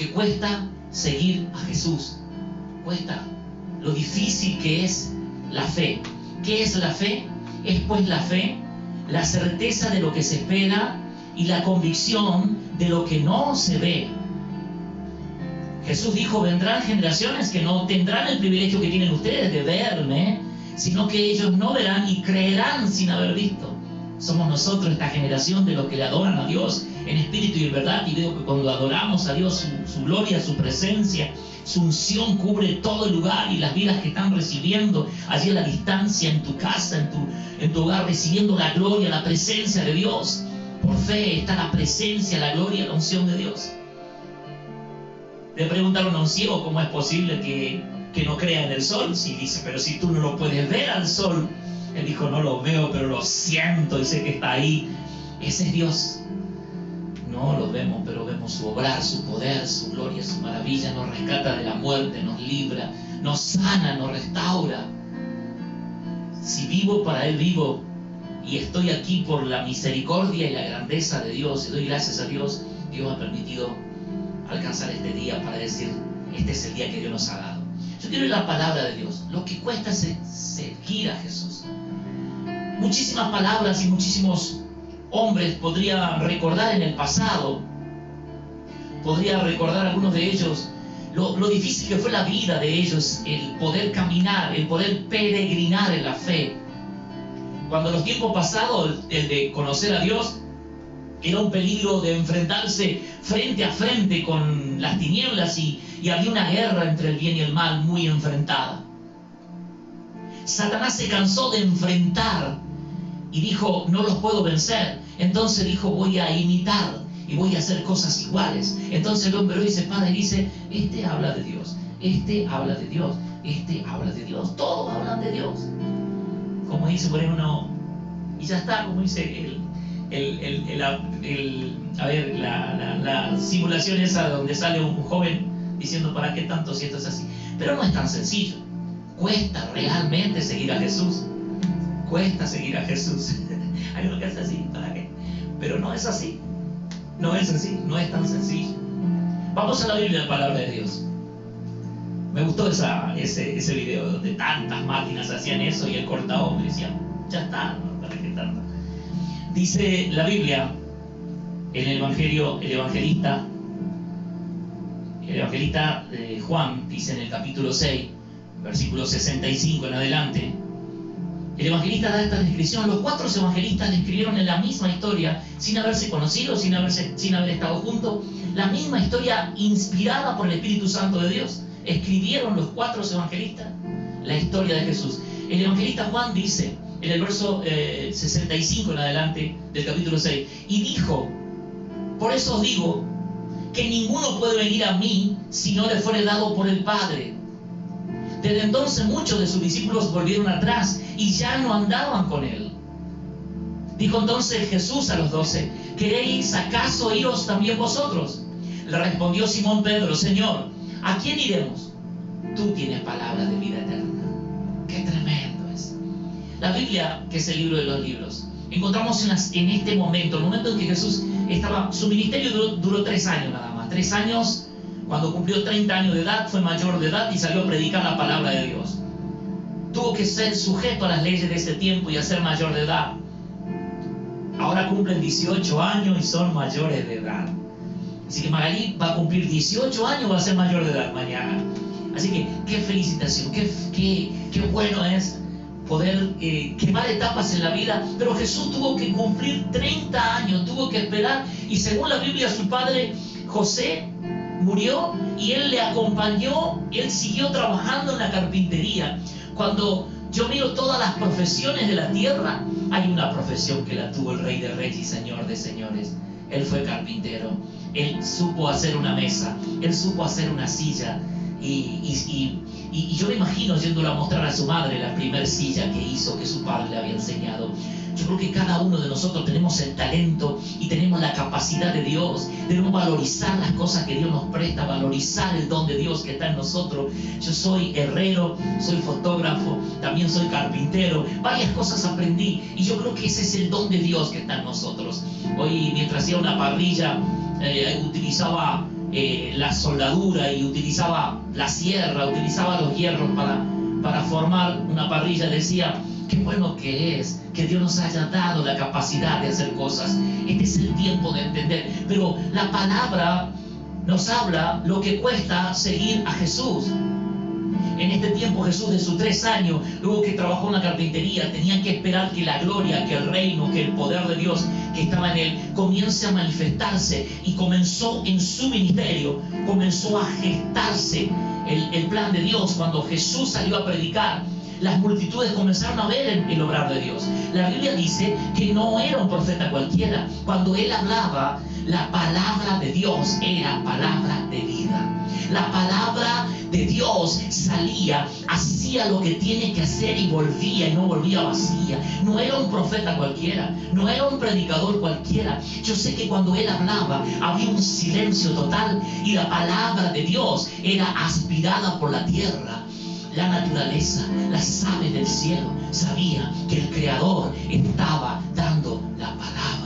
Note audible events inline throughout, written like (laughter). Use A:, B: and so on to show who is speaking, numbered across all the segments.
A: que cuesta seguir a Jesús. Cuesta lo difícil que es la fe. ¿Qué es la fe? Es pues la fe, la certeza de lo que se espera y la convicción de lo que no se ve. Jesús dijo, vendrán generaciones que no tendrán el privilegio que tienen ustedes de verme, sino que ellos no verán y creerán sin haber visto. Somos nosotros esta generación de los que le adoran a Dios en espíritu y en verdad. Y veo que cuando adoramos a Dios, su, gloria, su presencia, su unción cubre todo el lugar y las vidas que están recibiendo allí a la distancia, en tu casa, en tu, en tu hogar, recibiendo la gloria, la presencia de Dios. Por fe está la presencia, la gloria, la unción de Dios. Le preguntaron a un ciego cómo es posible que, que no crea en el sol. Si dice, pero si tú no lo puedes ver al sol, él dijo, no lo veo, pero lo siento y sé que está ahí. Ese es Dios. No lo vemos, pero vemos su obrar, su poder, su gloria, su maravilla. Nos rescata de la muerte, nos libra, nos sana, nos restaura. Si vivo para Él vivo y estoy aquí por la misericordia y la grandeza de Dios y doy gracias a Dios, Dios ha permitido alcanzar este día para decir, este es el día que Dios nos ha dado. Yo quiero la palabra de Dios. Lo que cuesta es seguir a Jesús muchísimas palabras y muchísimos hombres podría recordar en el pasado, podría recordar algunos de ellos lo, difícil que fue la vida de ellos, el poder caminar, el poder peregrinar en la fe. Cuando los tiempos pasados, el de conocer a Dios, era un peligro de enfrentarse frente a frente con las tinieblas y, y había una guerra entre el bien y el mal muy enfrentada. Satanás se cansó de enfrentar y dijo, no los puedo vencer. Entonces dijo, voy a imitar y voy a hacer cosas iguales. Entonces el hombre dice, padre, dice, este habla de Dios, este habla de Dios, este habla de Dios, todos hablan de Dios. Como dice por uno, y ya está, como dice el, el, el, a ver, la, la, simulación esa donde sale un joven diciendo, ¿para qué tanto si esto es así? Pero no es tan sencillo. Cuesta realmente seguir a Jesús cuesta seguir a Jesús. (laughs) Hay uno que hace así, ¿para qué? Pero no es así. No es así, no es tan sencillo. Vamos a la Biblia, la palabra de Dios. Me gustó esa, ese, ese video donde tantas máquinas hacían eso y el corta hombre decía, ya está, ¿para qué tanto? Dice la Biblia, en el Evangelio, el evangelista, el evangelista de Juan, dice en el capítulo 6, versículo 65 en adelante, el evangelista da esta descripción. Los cuatro evangelistas describieron en la misma historia, sin haberse conocido, sin, haber estado juntos, la misma historia inspirada por el Espíritu Santo de Dios. Escribieron los cuatro evangelistas la historia de Jesús. El evangelista Juan dice, en el verso 65 eh, en adelante del capítulo 6, y dijo, por eso os digo que ninguno puede venir a mí si no le fuere dado por el Padre. Desde entonces muchos de sus discípulos volvieron atrás y ya no andaban con él. Dijo entonces Jesús a los doce, ¿queréis acaso iros también vosotros? Le respondió Simón Pedro, Señor, ¿a quién iremos? Tú tienes palabra de vida eterna. Qué tremendo es. La Biblia, que es el libro de los libros, encontramos en, este momento, el momento en que Jesús estaba, su ministerio duró, duró tres años nada más, tres años cuando cumplió 30 años de edad, fue mayor de edad y salió a predicar la palabra de Dios. Tuvo que ser sujeto a las leyes de ese tiempo y a ser mayor de edad. Ahora cumplen 18 años y son mayores de edad. Así que Magalí va a cumplir 18 años, va a ser mayor de edad mañana. Así que qué felicitación, qué, qué, bueno es poder eh, quemar etapas en la vida. Pero Jesús tuvo que cumplir 30 años, tuvo que esperar. Y según la Biblia, su padre José murió y él le acompañó, él siguió trabajando en la carpintería. Cuando yo miro todas las profesiones de la tierra, hay una profesión que la tuvo el rey de reyes y señor de señores. Él fue carpintero, él supo hacer una mesa, él supo hacer una silla. Y, y yo me imagino yéndolo a mostrar a su madre la primer silla que hizo, que su padre le había enseñado. Yo creo que cada uno de nosotros tenemos el talento y tenemos la capacidad de Dios. Debemos valorizar las cosas que Dios nos presta, valorizar el don de Dios que está en nosotros. Yo soy herrero, soy fotógrafo, también soy carpintero. Varias cosas aprendí y yo creo que ese es el don de Dios que está en nosotros. Hoy mientras hacía una parrilla, eh, utilizaba eh, la soldadura y utilizaba la sierra, utilizaba los hierros para, para formar una parrilla, decía, qué bueno que es que Dios nos haya dado la capacidad de hacer cosas. Este es el tiempo de entender. Pero la palabra nos habla lo que cuesta seguir a Jesús. En este tiempo Jesús de sus tres años, luego que trabajó en la carpintería, tenía que esperar que la gloria, que el reino, que el poder de Dios que estaba en él comience a manifestarse y comenzó en su ministerio, comenzó a gestarse el, el plan de Dios cuando Jesús salió a predicar las multitudes comenzaron a ver el, obrar de Dios. La Biblia dice que no era un profeta cualquiera. Cuando él hablaba, la palabra de Dios era palabra de vida. La palabra de Dios salía, hacía lo que tiene que hacer y volvía y no volvía vacía. No era un profeta cualquiera, no era un predicador cualquiera. Yo sé que cuando él hablaba había un silencio total y la palabra de Dios era aspirada por la tierra la naturaleza, las aves del cielo, sabía que el Creador estaba dando la palabra.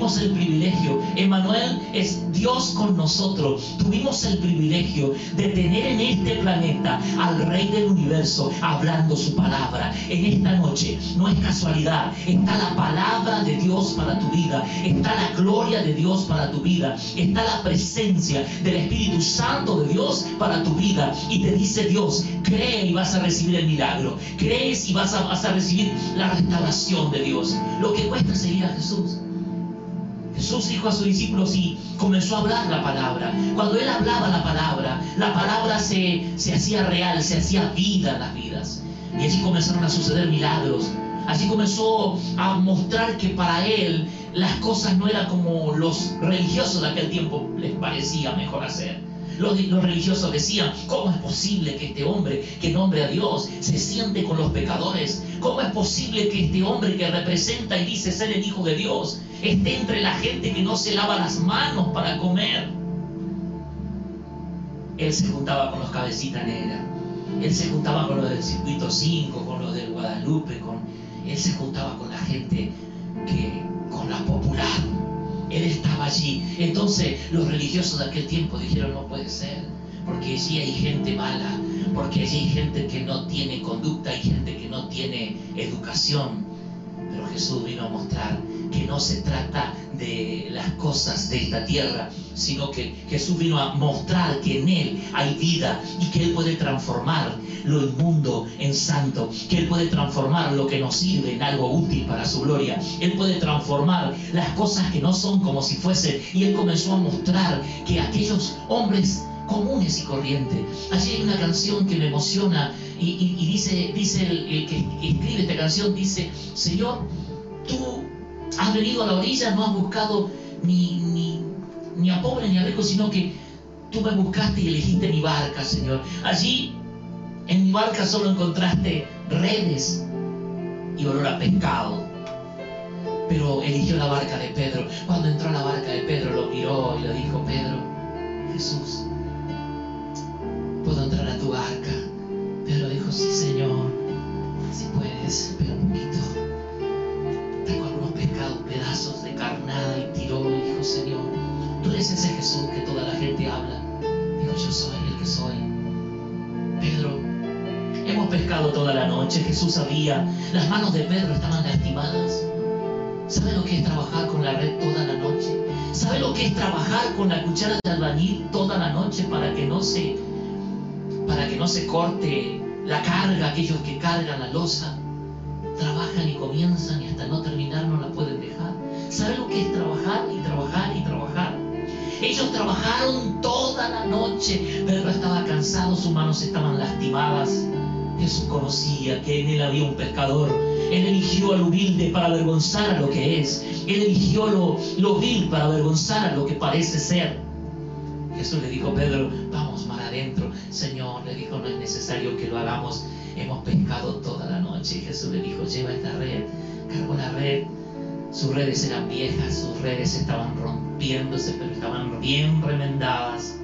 A: Tuvimos el privilegio, Emanuel es Dios con nosotros, tuvimos el privilegio de tener en este planeta al Rey del Universo hablando su palabra. En esta noche no es casualidad, está la palabra de Dios para tu vida, está la gloria de Dios para tu vida, está la presencia del Espíritu Santo de Dios para tu vida. Y te dice Dios, cree y vas a recibir el milagro, crees y vas a, vas a recibir la restauración de Dios. Lo que cuesta seguir a Jesús. Jesús dijo a sus discípulos y comenzó a hablar la palabra. Cuando él hablaba la palabra, la palabra se, se hacía real, se hacía vida en las vidas. Y así comenzaron a suceder milagros. Así comenzó a mostrar que para él las cosas no eran como los religiosos de aquel tiempo les parecía mejor hacer. Los, religiosos decían, ¿cómo es posible que este hombre que nombre a Dios se siente con los pecadores? ¿Cómo es posible que este hombre que representa y dice ser el Hijo de Dios esté entre la gente que no se lava las manos para comer? Él se juntaba con los cabecitas negras. Él se juntaba con los del circuito 5, con los del Guadalupe, con... él se juntaba con la gente que, con la popular él estaba allí. Entonces los religiosos de aquel tiempo dijeron, no puede ser, porque allí hay gente mala, porque allí hay gente que no tiene conducta, hay gente que no tiene educación. Pero Jesús vino a mostrar que no se trata de las cosas de esta tierra, sino que Jesús vino a mostrar que en Él hay vida y que Él puede transformar lo inmundo en santo, que Él puede transformar lo que nos sirve en algo útil para su gloria. Él puede transformar las cosas que no son como si fuesen. Y Él comenzó a mostrar que aquellos hombres comunes y corrientes. Allí hay una canción que me emociona y, dice, dice el, que escribe esta canción, dice, Señor, tú has venido a la orilla, no has buscado ni, ni, ni a pobre ni a rico, sino que tú me buscaste y elegiste mi barca, Señor. Allí en mi barca solo encontraste redes y olor a pescado. Pero eligió la barca de Pedro. Cuando entró a la barca de Pedro, lo miró y le dijo, Pedro, Jesús, ¿puedo entrar a tu barca? Pedro dijo, sí, Señor, si puedes, pero eres ese Jesús que toda la gente habla. Dijo, yo soy el que soy. Pedro Hemos pescado toda la noche, Jesús sabía, las manos de Pedro estaban lastimadas. ¿Sabe lo que es trabajar con la red toda la noche? ¿Sabe lo que es trabajar con la cuchara de albañil toda la noche para que no se, para que no se corte la carga, aquellos que cargan la losa? Trabajan y comienzan y hasta no terminar no la pueden dejar. ¿Sabe lo que es trabajar? Ellos trabajaron toda la noche. Pedro estaba cansado, sus manos estaban lastimadas. Jesús conocía que en él había un pescador. Él eligió a lo humilde para avergonzar a lo que es. Él eligió lo, lo vil para avergonzar a lo que parece ser. Jesús le dijo Pedro, vamos mar adentro. Señor, le dijo, no es necesario que lo hagamos. Hemos pescado toda la noche. Y Jesús le dijo, lleva esta red. Cargó la red. Sus redes eran viejas, sus redes estaban pero estaban bien remendadas.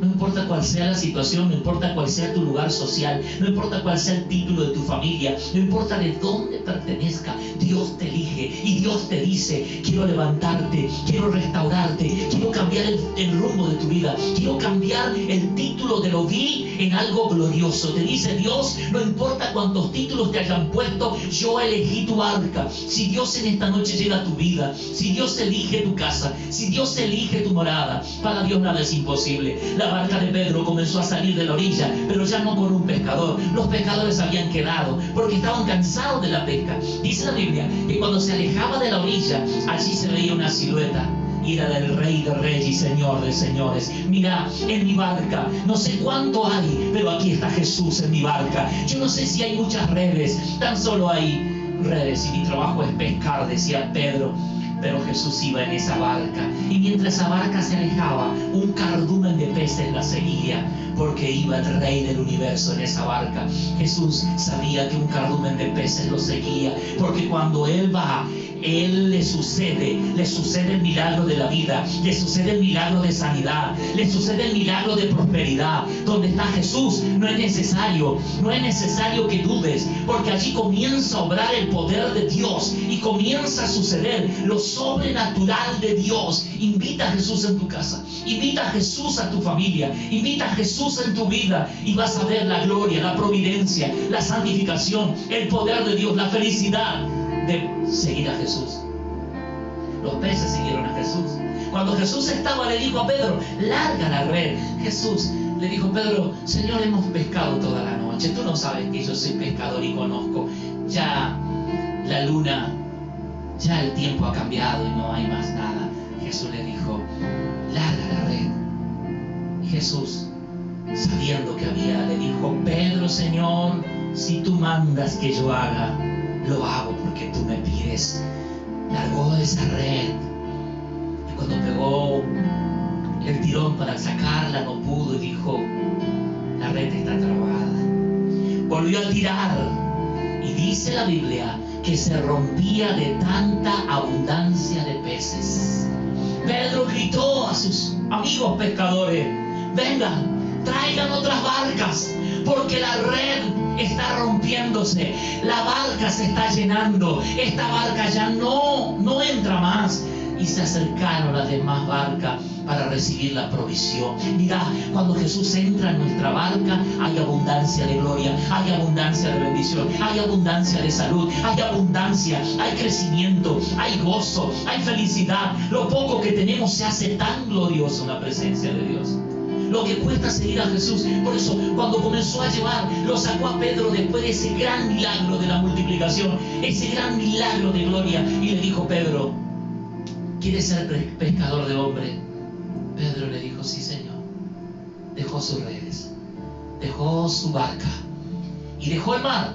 A: No importa cuál sea la situación, no importa cuál sea tu lugar social, no importa cuál sea el título de tu familia, no importa de dónde pertenezca, Dios te elige y Dios te dice, quiero levantarte, quiero restaurarte, quiero cambiar el, rumbo de tu vida, quiero cambiar el título de lo vil en algo glorioso. Te dice Dios, no importa cuántos títulos te hayan puesto, yo elegí tu arca. Si Dios en esta noche llega a tu vida, si Dios elige tu casa, si Dios elige tu morada, para Dios nada es imposible. Barca de Pedro comenzó a salir de la orilla, pero ya no con un pescador. Los pescadores habían quedado porque estaban cansados de la pesca. Dice la Biblia que cuando se alejaba de la orilla, allí se veía una silueta era del Rey de Reyes y Señor de Señores. Mira, en mi barca, no sé cuánto hay, pero aquí está Jesús en mi barca. Yo no sé si hay muchas redes, tan solo hay redes y mi trabajo es pescar, decía Pedro. Pero Jesús iba en esa barca y mientras esa barca se alejaba, un cardumen de peces la seguía porque iba el rey del universo en esa barca. Jesús sabía que un cardumen de peces lo seguía porque cuando Él va, él le sucede, le sucede el milagro de la vida, le sucede el milagro de sanidad, le sucede el milagro de prosperidad. Donde está Jesús, no es necesario, no es necesario que dudes, porque allí comienza a obrar el poder de Dios y comienza a suceder lo sobrenatural de Dios. Invita a Jesús en tu casa, invita a Jesús a tu familia, invita a Jesús en tu vida y vas a ver la gloria, la providencia, la santificación, el poder de Dios, la felicidad de seguir a Jesús. Los peces siguieron a Jesús. Cuando Jesús estaba, le dijo a Pedro, larga la red. Jesús le dijo, Pedro, Señor, hemos pescado toda la noche. Tú no sabes que yo soy pescador y conozco. Ya la luna, ya el tiempo ha cambiado y no hay más nada. Jesús le dijo, larga la red. Jesús, sabiendo que había, le dijo, Pedro, Señor, si tú mandas que yo haga, lo hago porque tú me pides. Largó esa red. Y cuando pegó el tirón para sacarla, no pudo y dijo, la red está trabada. Volvió a tirar. Y dice la Biblia que se rompía de tanta abundancia de peces. Pedro gritó a sus amigos pescadores, vengan, traigan otras barcas, porque la red está rompiéndose, la barca se está llenando, esta barca ya no, no entra más. Y se acercaron las demás barcas para recibir la provisión. Mira, cuando Jesús entra en nuestra barca, hay abundancia de gloria, hay abundancia de bendición, hay abundancia de salud, hay abundancia, hay crecimiento, hay gozo, hay felicidad. Lo poco que tenemos se hace tan glorioso en la presencia de Dios lo que cuesta seguir a Jesús. Por eso, cuando comenzó a llevar, lo sacó a Pedro después de ese gran milagro de la multiplicación, ese gran milagro de gloria, y le dijo, Pedro, ¿quieres ser pescador de hombre? Pedro le dijo, sí, Señor. Dejó sus redes, dejó su barca y dejó el mar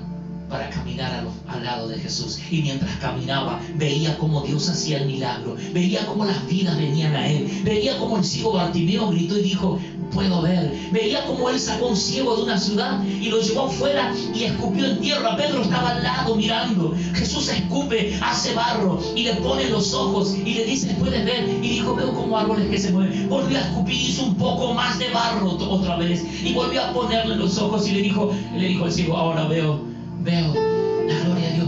A: para caminar al lado de Jesús. Y mientras caminaba, veía cómo Dios hacía el milagro, veía cómo las vidas venían a él, veía cómo el ciego Bartimeo gritó y dijo, puedo ver. Veía como él sacó un ciego de una ciudad y lo llevó afuera y escupió en tierra. Pedro estaba al lado mirando. Jesús escupe, hace barro y le pone los ojos y le dice, puedes ver. Y dijo, veo como árboles que se mueven. Volvió a escupir, hizo un poco más de barro otra vez y volvió a ponerle los ojos y le dijo, le dijo el ciego, ahora veo, veo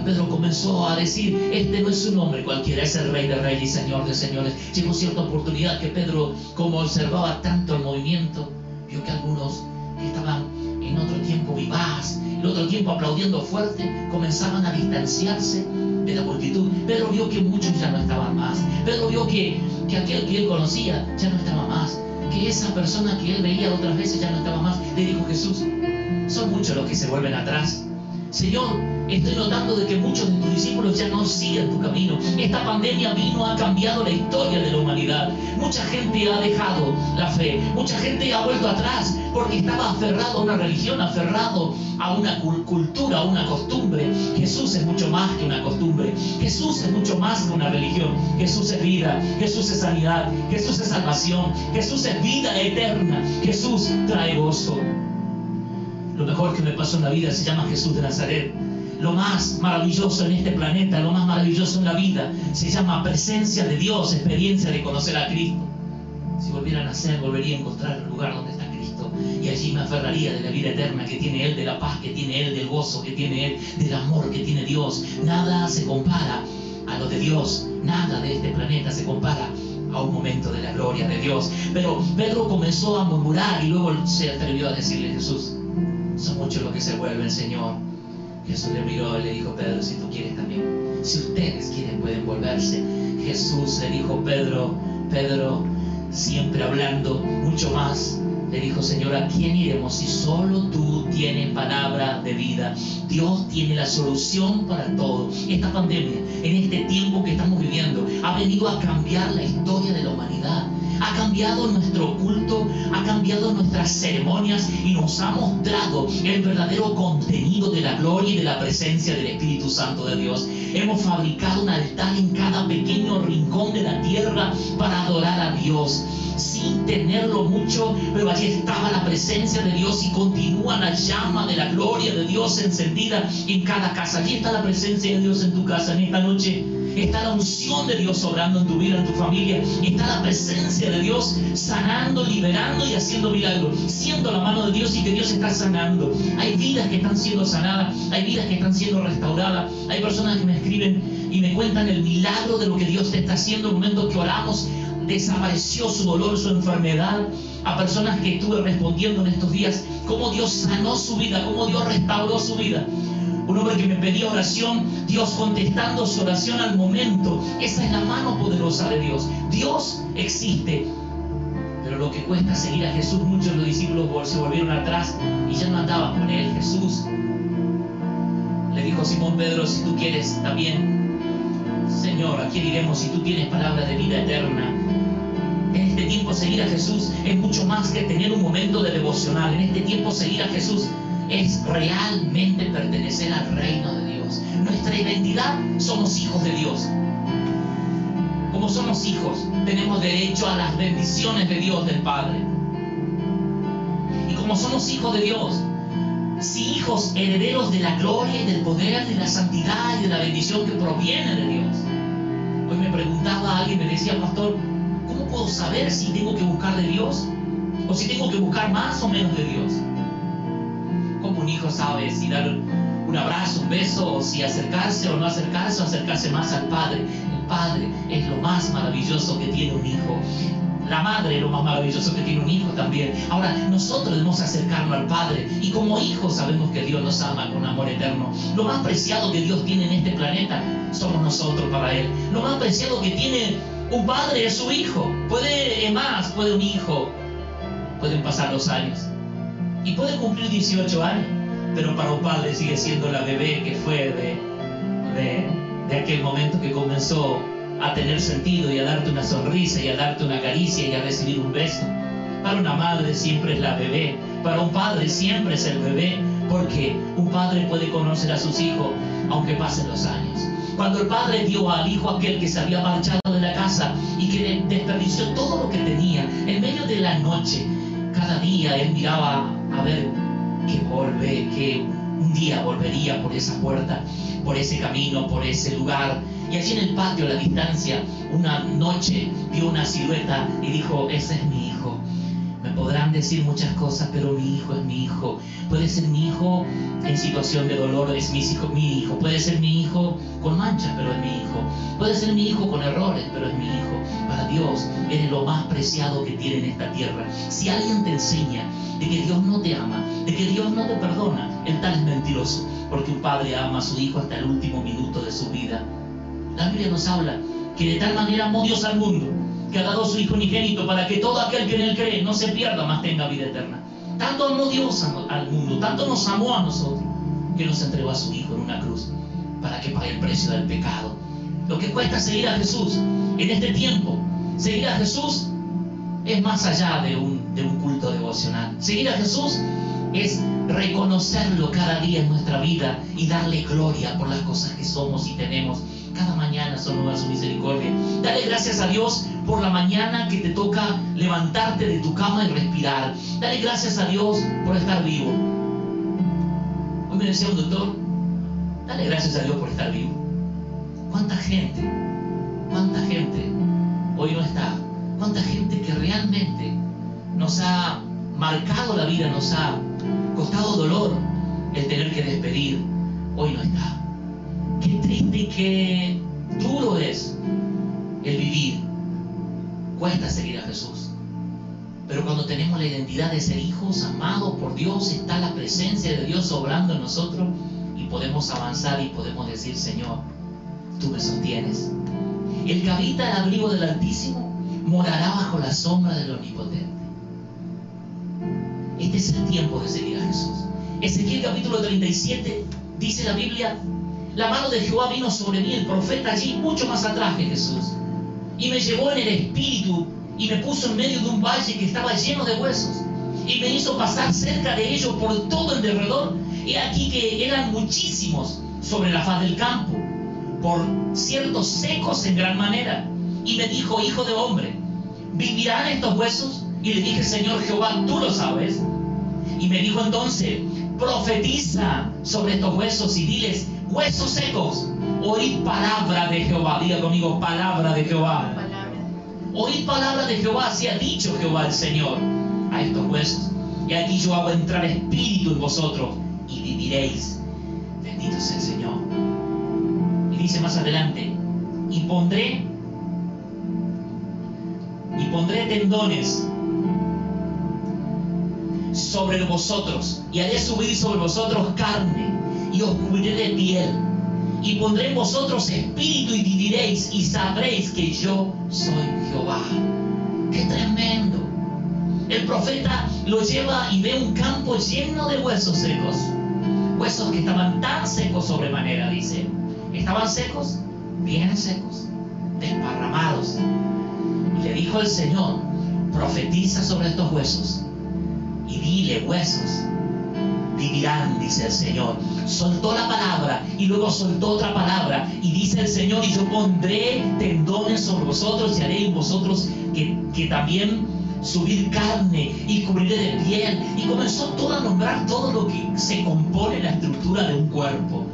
A: Pedro comenzó a decir, este no es un hombre cualquiera, es el rey de reyes y señor de señores. Llegó cierta oportunidad que Pedro, como observaba tanto el movimiento, vio que algunos que estaban en otro tiempo vivaz, en otro tiempo aplaudiendo fuerte, comenzaban a distanciarse de la multitud. Pedro vio que muchos ya no estaban más. Pedro vio que, que aquel que él conocía ya no estaba más. Que esa persona que él veía otras veces ya no estaba más. Le dijo Jesús, son muchos los que se vuelven atrás Señor, estoy notando de que muchos de tus discípulos ya no siguen tu camino. Esta pandemia vino, ha cambiado la historia de la humanidad. Mucha gente ha dejado la fe, mucha gente ha vuelto atrás porque estaba aferrado a una religión, aferrado a una cultura, a una costumbre. Jesús es mucho más que una costumbre. Jesús es mucho más que una religión. Jesús es vida, Jesús es sanidad, Jesús es salvación, Jesús es vida eterna. Jesús trae gozo. Lo mejor que me pasó en la vida se llama Jesús de Nazaret. Lo más maravilloso en este planeta, lo más maravilloso en la vida, se llama presencia de Dios, experiencia de conocer a Cristo. Si volviera a nacer, volvería a encontrar el lugar donde está y allí me aferraría de la vida eterna que tiene Él, de la paz que tiene Él, del gozo que tiene Él, del amor que tiene Dios. Nada se compara a lo de Dios, nada de este planeta se compara a un momento de la gloria de Dios. Pero Pedro comenzó a murmurar y luego se atrevió a decirle Jesús, son muchos los que se vuelven, Señor. Jesús le miró y le dijo, Pedro, si tú quieres también, si ustedes quieren pueden volverse. Jesús le dijo, Pedro, Pedro, siempre hablando mucho más, le dijo, Señor, ¿a quién iremos si solo tú tienes palabra de vida? Dios tiene la solución para todo. Esta pandemia, en este tiempo que estamos viviendo, ha venido a cambiar la historia de la humanidad ha cambiado nuestro culto, ha cambiado nuestras ceremonias y nos ha mostrado el verdadero contenido de la gloria y de la presencia del Espíritu Santo de Dios. Hemos fabricado un altar en cada pequeño rincón de la tierra para adorar a Dios sin tenerlo mucho, pero allí estaba la presencia de Dios y continúa la llama de la gloria de Dios encendida en cada casa. Allí está la presencia de Dios en tu casa en esta noche. Está la unción de Dios obrando en tu vida, en tu familia. Está la presencia de Dios sanando, liberando y haciendo milagros. Siendo la mano de Dios y que Dios está sanando. Hay vidas que están siendo sanadas. Hay vidas que están siendo restauradas. Hay personas que me escriben y me cuentan el milagro de lo que Dios te está haciendo en el momento que oramos desapareció su dolor, su enfermedad, a personas que estuve respondiendo en estos días, cómo Dios sanó su vida, cómo Dios restauró su vida. Un hombre que me pedía oración, Dios contestando su oración al momento. Esa es la mano poderosa de Dios. Dios existe. Pero lo que cuesta seguir a Jesús, muchos de los discípulos se volvieron atrás y ya no andaban con él. Jesús le dijo Simón Pedro, si tú quieres también, Señor, ¿a quién iremos si tú tienes palabra de vida eterna? En este tiempo seguir a Jesús es mucho más que tener un momento de devocional. En este tiempo seguir a Jesús es realmente pertenecer al reino de Dios. Nuestra identidad somos hijos de Dios. Como somos hijos, tenemos derecho a las bendiciones de Dios del Padre. Y como somos hijos de Dios, si hijos herederos de la gloria y del poder, de la santidad y de la bendición que proviene de Dios. Hoy me preguntaba alguien, me decía, pastor, ¿cómo puedo saber si tengo que buscar de Dios? ¿O si tengo que buscar más o menos de Dios? ¿Cómo un hijo sabe si dar un abrazo, un beso, si acercarse o no acercarse, o acercarse más al Padre? El Padre es lo más maravilloso que tiene un hijo. La madre es lo más maravilloso que tiene un hijo también. Ahora, nosotros debemos acercarnos al Padre y como hijos sabemos que Dios nos ama con amor eterno. Lo más preciado que Dios tiene en este planeta somos nosotros para Él. Lo más preciado que tiene un padre es su hijo. Puede más, puede un hijo. Pueden pasar los años. Y puede cumplir 18 años. Pero para padre sigue siendo la bebé que fue de, de, de aquel momento que comenzó a tener sentido y a darte una sonrisa y a darte una caricia y a recibir un beso. Para una madre siempre es la bebé, para un padre siempre es el bebé, porque un padre puede conocer a sus hijos aunque pasen los años. Cuando el padre dio al hijo aquel que se había marchado de la casa y que desperdició todo lo que tenía, en medio de la noche, cada día él miraba a ver que volve, que un día volvería por esa puerta, por ese camino, por ese lugar. Y allí en el patio, a la distancia, una noche vio una silueta y dijo, ese es mi podrán decir muchas cosas, pero mi hijo es mi hijo. Puede ser mi hijo en situación de dolor, es mi hijo, mi hijo. Puede ser mi hijo con manchas, pero es mi hijo. Puede ser mi hijo con errores, pero es mi hijo. Para Dios eres lo más preciado que tiene en esta tierra. Si alguien te enseña de que Dios no te ama, de que Dios no te perdona, el tal es mentiroso, porque un padre ama a su hijo hasta el último minuto de su vida. La Biblia nos habla que de tal manera amó Dios al mundo, que ha dado su Hijo unigénito para que todo aquel que en él cree no se pierda, más tenga vida eterna. Tanto amó Dios al mundo, tanto nos amó a nosotros, que nos entregó a su Hijo en una cruz para que pague el precio del pecado. Lo que cuesta seguir a Jesús en este tiempo, seguir a Jesús es más allá de un, de un culto devocional. Seguir a Jesús es reconocerlo cada día en nuestra vida y darle gloria por las cosas que somos y tenemos. Cada mañana son nuevas su misericordia. Dale gracias a Dios por la mañana que te toca levantarte de tu cama y respirar. Dale gracias a Dios por estar vivo. Hoy me decía un doctor, dale gracias a Dios por estar vivo. ¿Cuánta gente? ¿Cuánta gente hoy no está? ¿Cuánta gente que realmente nos ha marcado la vida, nos ha costado dolor el tener que despedir, hoy no está. Qué triste y qué duro es el vivir. Cuesta seguir a Jesús. Pero cuando tenemos la identidad de ser hijos amados por Dios, está la presencia de Dios obrando en nosotros y podemos avanzar y podemos decir, Señor, tú me sostienes. El que habita el abrigo del Altísimo morará bajo la sombra del Omnipotente. Este es el tiempo de seguir a Jesús. Ezequiel capítulo 37 dice la Biblia, la mano de Jehová vino sobre mí, el profeta allí, mucho más atrás que Jesús, y me llevó en el espíritu y me puso en medio de un valle que estaba lleno de huesos, y me hizo pasar cerca de ellos por todo el derredor, y aquí que eran muchísimos sobre la faz del campo, por ciertos secos en gran manera, y me dijo, hijo de hombre, ¿vivirán estos huesos? Y le dije, Señor Jehová, tú lo sabes. Y me dijo entonces, profetiza sobre estos huesos y diles, huesos secos, oíd palabra de Jehová. Diga conmigo, palabra de Jehová. Oíd palabra de Jehová, así ha dicho Jehová el Señor a estos huesos. Y aquí yo hago entrar espíritu en vosotros y viviréis. Bendito sea el Señor. Y dice más adelante, y pondré, y pondré tendones sobre vosotros y haré subir sobre vosotros carne y os cubriré de piel y pondré en vosotros espíritu y viviréis y sabréis que yo soy Jehová. ¡Qué tremendo! El profeta lo lleva y ve un campo lleno de huesos secos. Huesos que estaban tan secos sobremanera, dice. Estaban secos, bien secos, desparramados. Y le dijo el Señor, profetiza sobre estos huesos y dile huesos, vivirán, dice el Señor. Soltó la palabra y luego soltó otra palabra y dice el Señor, y yo pondré tendones sobre vosotros y haré en vosotros que, también subir carne y cubriré de piel. Y comenzó todo a nombrar todo lo que se compone la estructura de un cuerpo.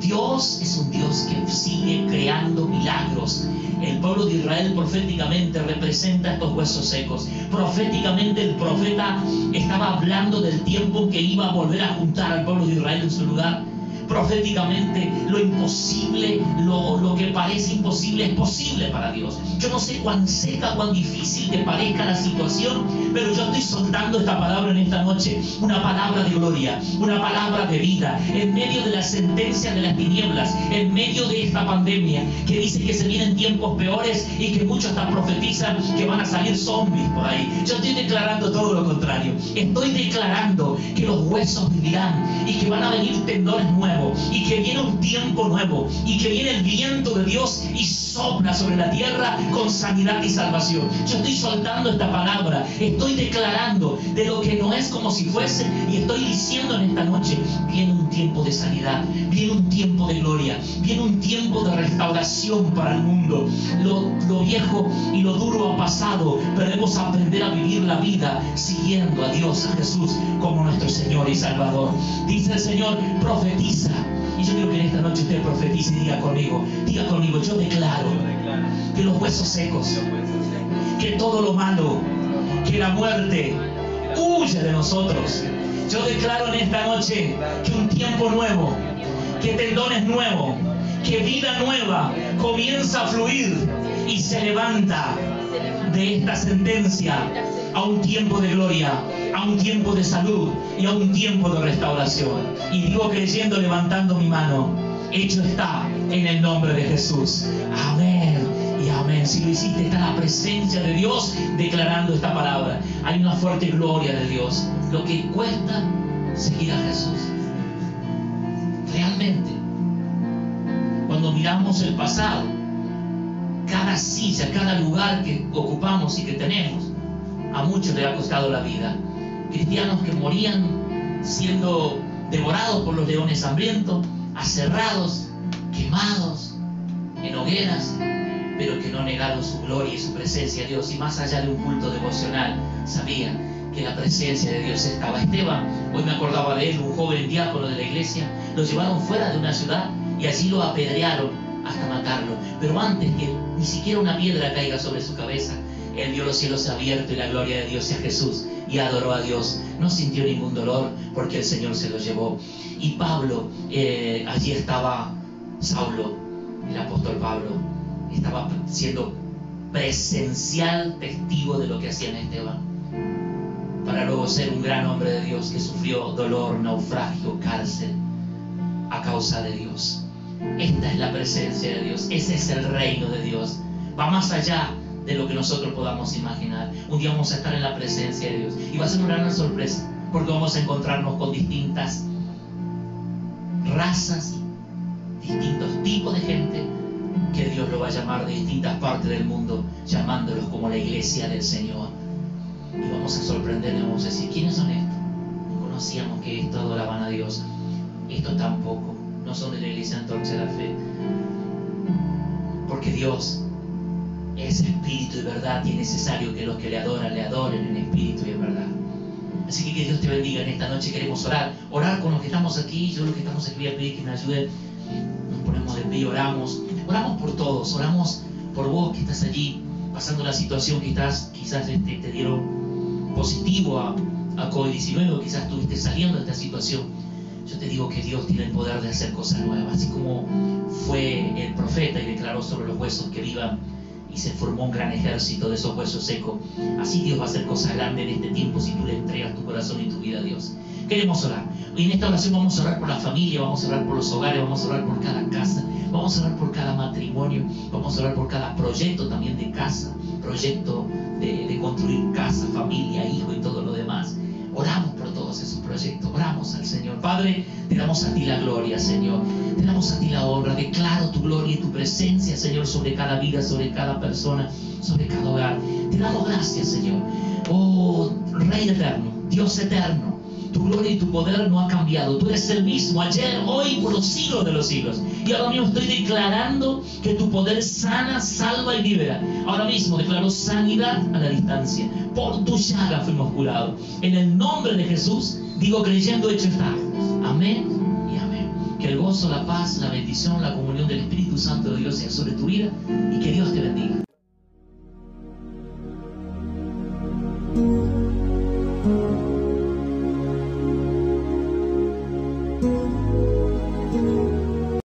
A: Dios es un Dios que sigue creando milagros. El pueblo de Israel proféticamente representa estos huesos secos. Proféticamente el profeta estaba hablando del tiempo que iba a volver a juntar al pueblo de Israel en su lugar proféticamente lo imposible, lo, lo, que parece imposible es posible para Dios. Yo no sé cuán seca, cuán difícil te parezca la situación, pero yo estoy soltando esta palabra en esta noche, una palabra de gloria, una palabra de vida, en medio de la sentencia de las tinieblas, en medio de esta pandemia, que dice que se vienen tiempos peores y que muchos hasta profetizan que van a salir zombies por ahí. Yo estoy declarando todo lo contrario. Estoy declarando que los huesos vivirán y que van a venir tendones nuevos y que viene un tiempo nuevo y que viene el viento de Dios y sopla sobre la tierra con sanidad y salvación. Yo estoy soltando esta palabra, estoy declarando de lo que no es como si fuese y estoy diciendo en esta noche, viene un tiempo de sanidad, viene un tiempo de gloria, viene un tiempo de restauración para el mundo. Lo, viejo y lo duro ha pasado, pero debemos aprender a vivir la vida siguiendo a Dios, a Jesús, como nuestro Señor y Salvador. Dice el Señor, profetiza y yo quiero que en esta noche usted profetice y diga conmigo, diga conmigo, yo declaro que los huesos secos, que todo lo malo, que la muerte huye de nosotros. Yo declaro en esta noche que un tiempo nuevo, que tendones nuevos, que vida nueva comienza a fluir y se levanta de esta sentencia a un tiempo de gloria, a un tiempo de salud y a un tiempo de restauración. Y digo creyendo, levantando mi mano, hecho está en el nombre de Jesús. Amén. Y amén. Si lo hiciste, está la presencia de Dios declarando esta palabra. Hay una fuerte gloria de Dios. Lo que cuesta seguir a Jesús. Realmente, cuando miramos el pasado, cada silla, cada lugar que ocupamos y que tenemos, a muchos le ha costado la vida. Cristianos que morían siendo devorados por los leones hambrientos, aserrados, quemados en hogueras, pero que no negaron su gloria y su presencia a Dios. Y más allá de un culto devocional, sabían que la presencia de Dios estaba. Esteban, hoy me acordaba de él, un joven diácono de la iglesia, lo llevaron fuera de una ciudad y allí lo apedrearon hasta matarlo. Pero antes que ni siquiera una piedra caiga sobre su cabeza, él vio los cielos abiertos y la gloria de Dios a Jesús y adoró a Dios. No sintió ningún dolor porque el Señor se lo llevó. Y Pablo, eh, allí estaba Saulo, el apóstol Pablo, estaba siendo presencial testigo de lo que hacía en Esteban, para luego ser un gran hombre de Dios que sufrió dolor, naufragio, cárcel a causa de Dios. Esta es la presencia de Dios, ese es el reino de Dios. Va más allá de lo que nosotros podamos imaginar. Un día vamos a estar en la presencia de Dios y va a ser una gran sorpresa porque vamos a encontrarnos con distintas razas, distintos tipos de gente que Dios lo va a llamar de distintas partes del mundo, llamándolos como la iglesia del Señor. Y vamos a sorprender y vamos a decir, ¿quiénes son estos? No conocíamos que estos adoraban a Dios. Estos tampoco, no son de la iglesia entonces de la fe. Porque Dios es espíritu y verdad y es necesario que los que le adoran le adoren en espíritu y en verdad. Así que que Dios te bendiga en esta noche. Queremos orar. Orar con los que estamos aquí. Yo los que estamos aquí voy a pedir que me ayuden. Nos ponemos de pie, oramos. Oramos por todos. Oramos por vos que estás allí pasando la situación que estás, quizás este, te dieron positivo a, a COVID-19 quizás estuviste saliendo de esta situación. Yo te digo que Dios tiene el poder de hacer cosas nuevas. Así como fue el profeta y declaró sobre los huesos que vivan y se formó un gran ejército de esos huesos secos. Así Dios va a hacer cosas grandes en este tiempo si tú le entregas tu corazón y tu vida a Dios. Queremos orar. Hoy en esta oración vamos a orar por la familia, vamos a orar por los hogares, vamos a orar por cada casa, vamos a orar por cada matrimonio, vamos a orar por cada proyecto también de casa, proyecto de, construir casa, familia, hijo y todo lo demás. Oramos por todos esos proyectos, oramos al Señor. Padre, damos a ti la gloria, Señor. Te damos a ti la honra. Declaro tu gloria y tu presencia, Señor, sobre cada vida, sobre cada persona, sobre cada hogar. Te damos gracias, Señor. Oh, Rey eterno, Dios eterno. Tu gloria y tu poder no ha cambiado. Tú eres el mismo ayer, hoy, por los siglos de los siglos. Y ahora mismo estoy declarando que tu poder sana, salva y libera. Ahora mismo declaro sanidad a la distancia. Por tu llaga fuimos curados. En el nombre de Jesús, digo creyendo hecho está. Amén y amén. Que el gozo, la paz, la bendición, la comunión del Espíritu Santo de Dios sea sobre tu vida y que Dios te bendiga.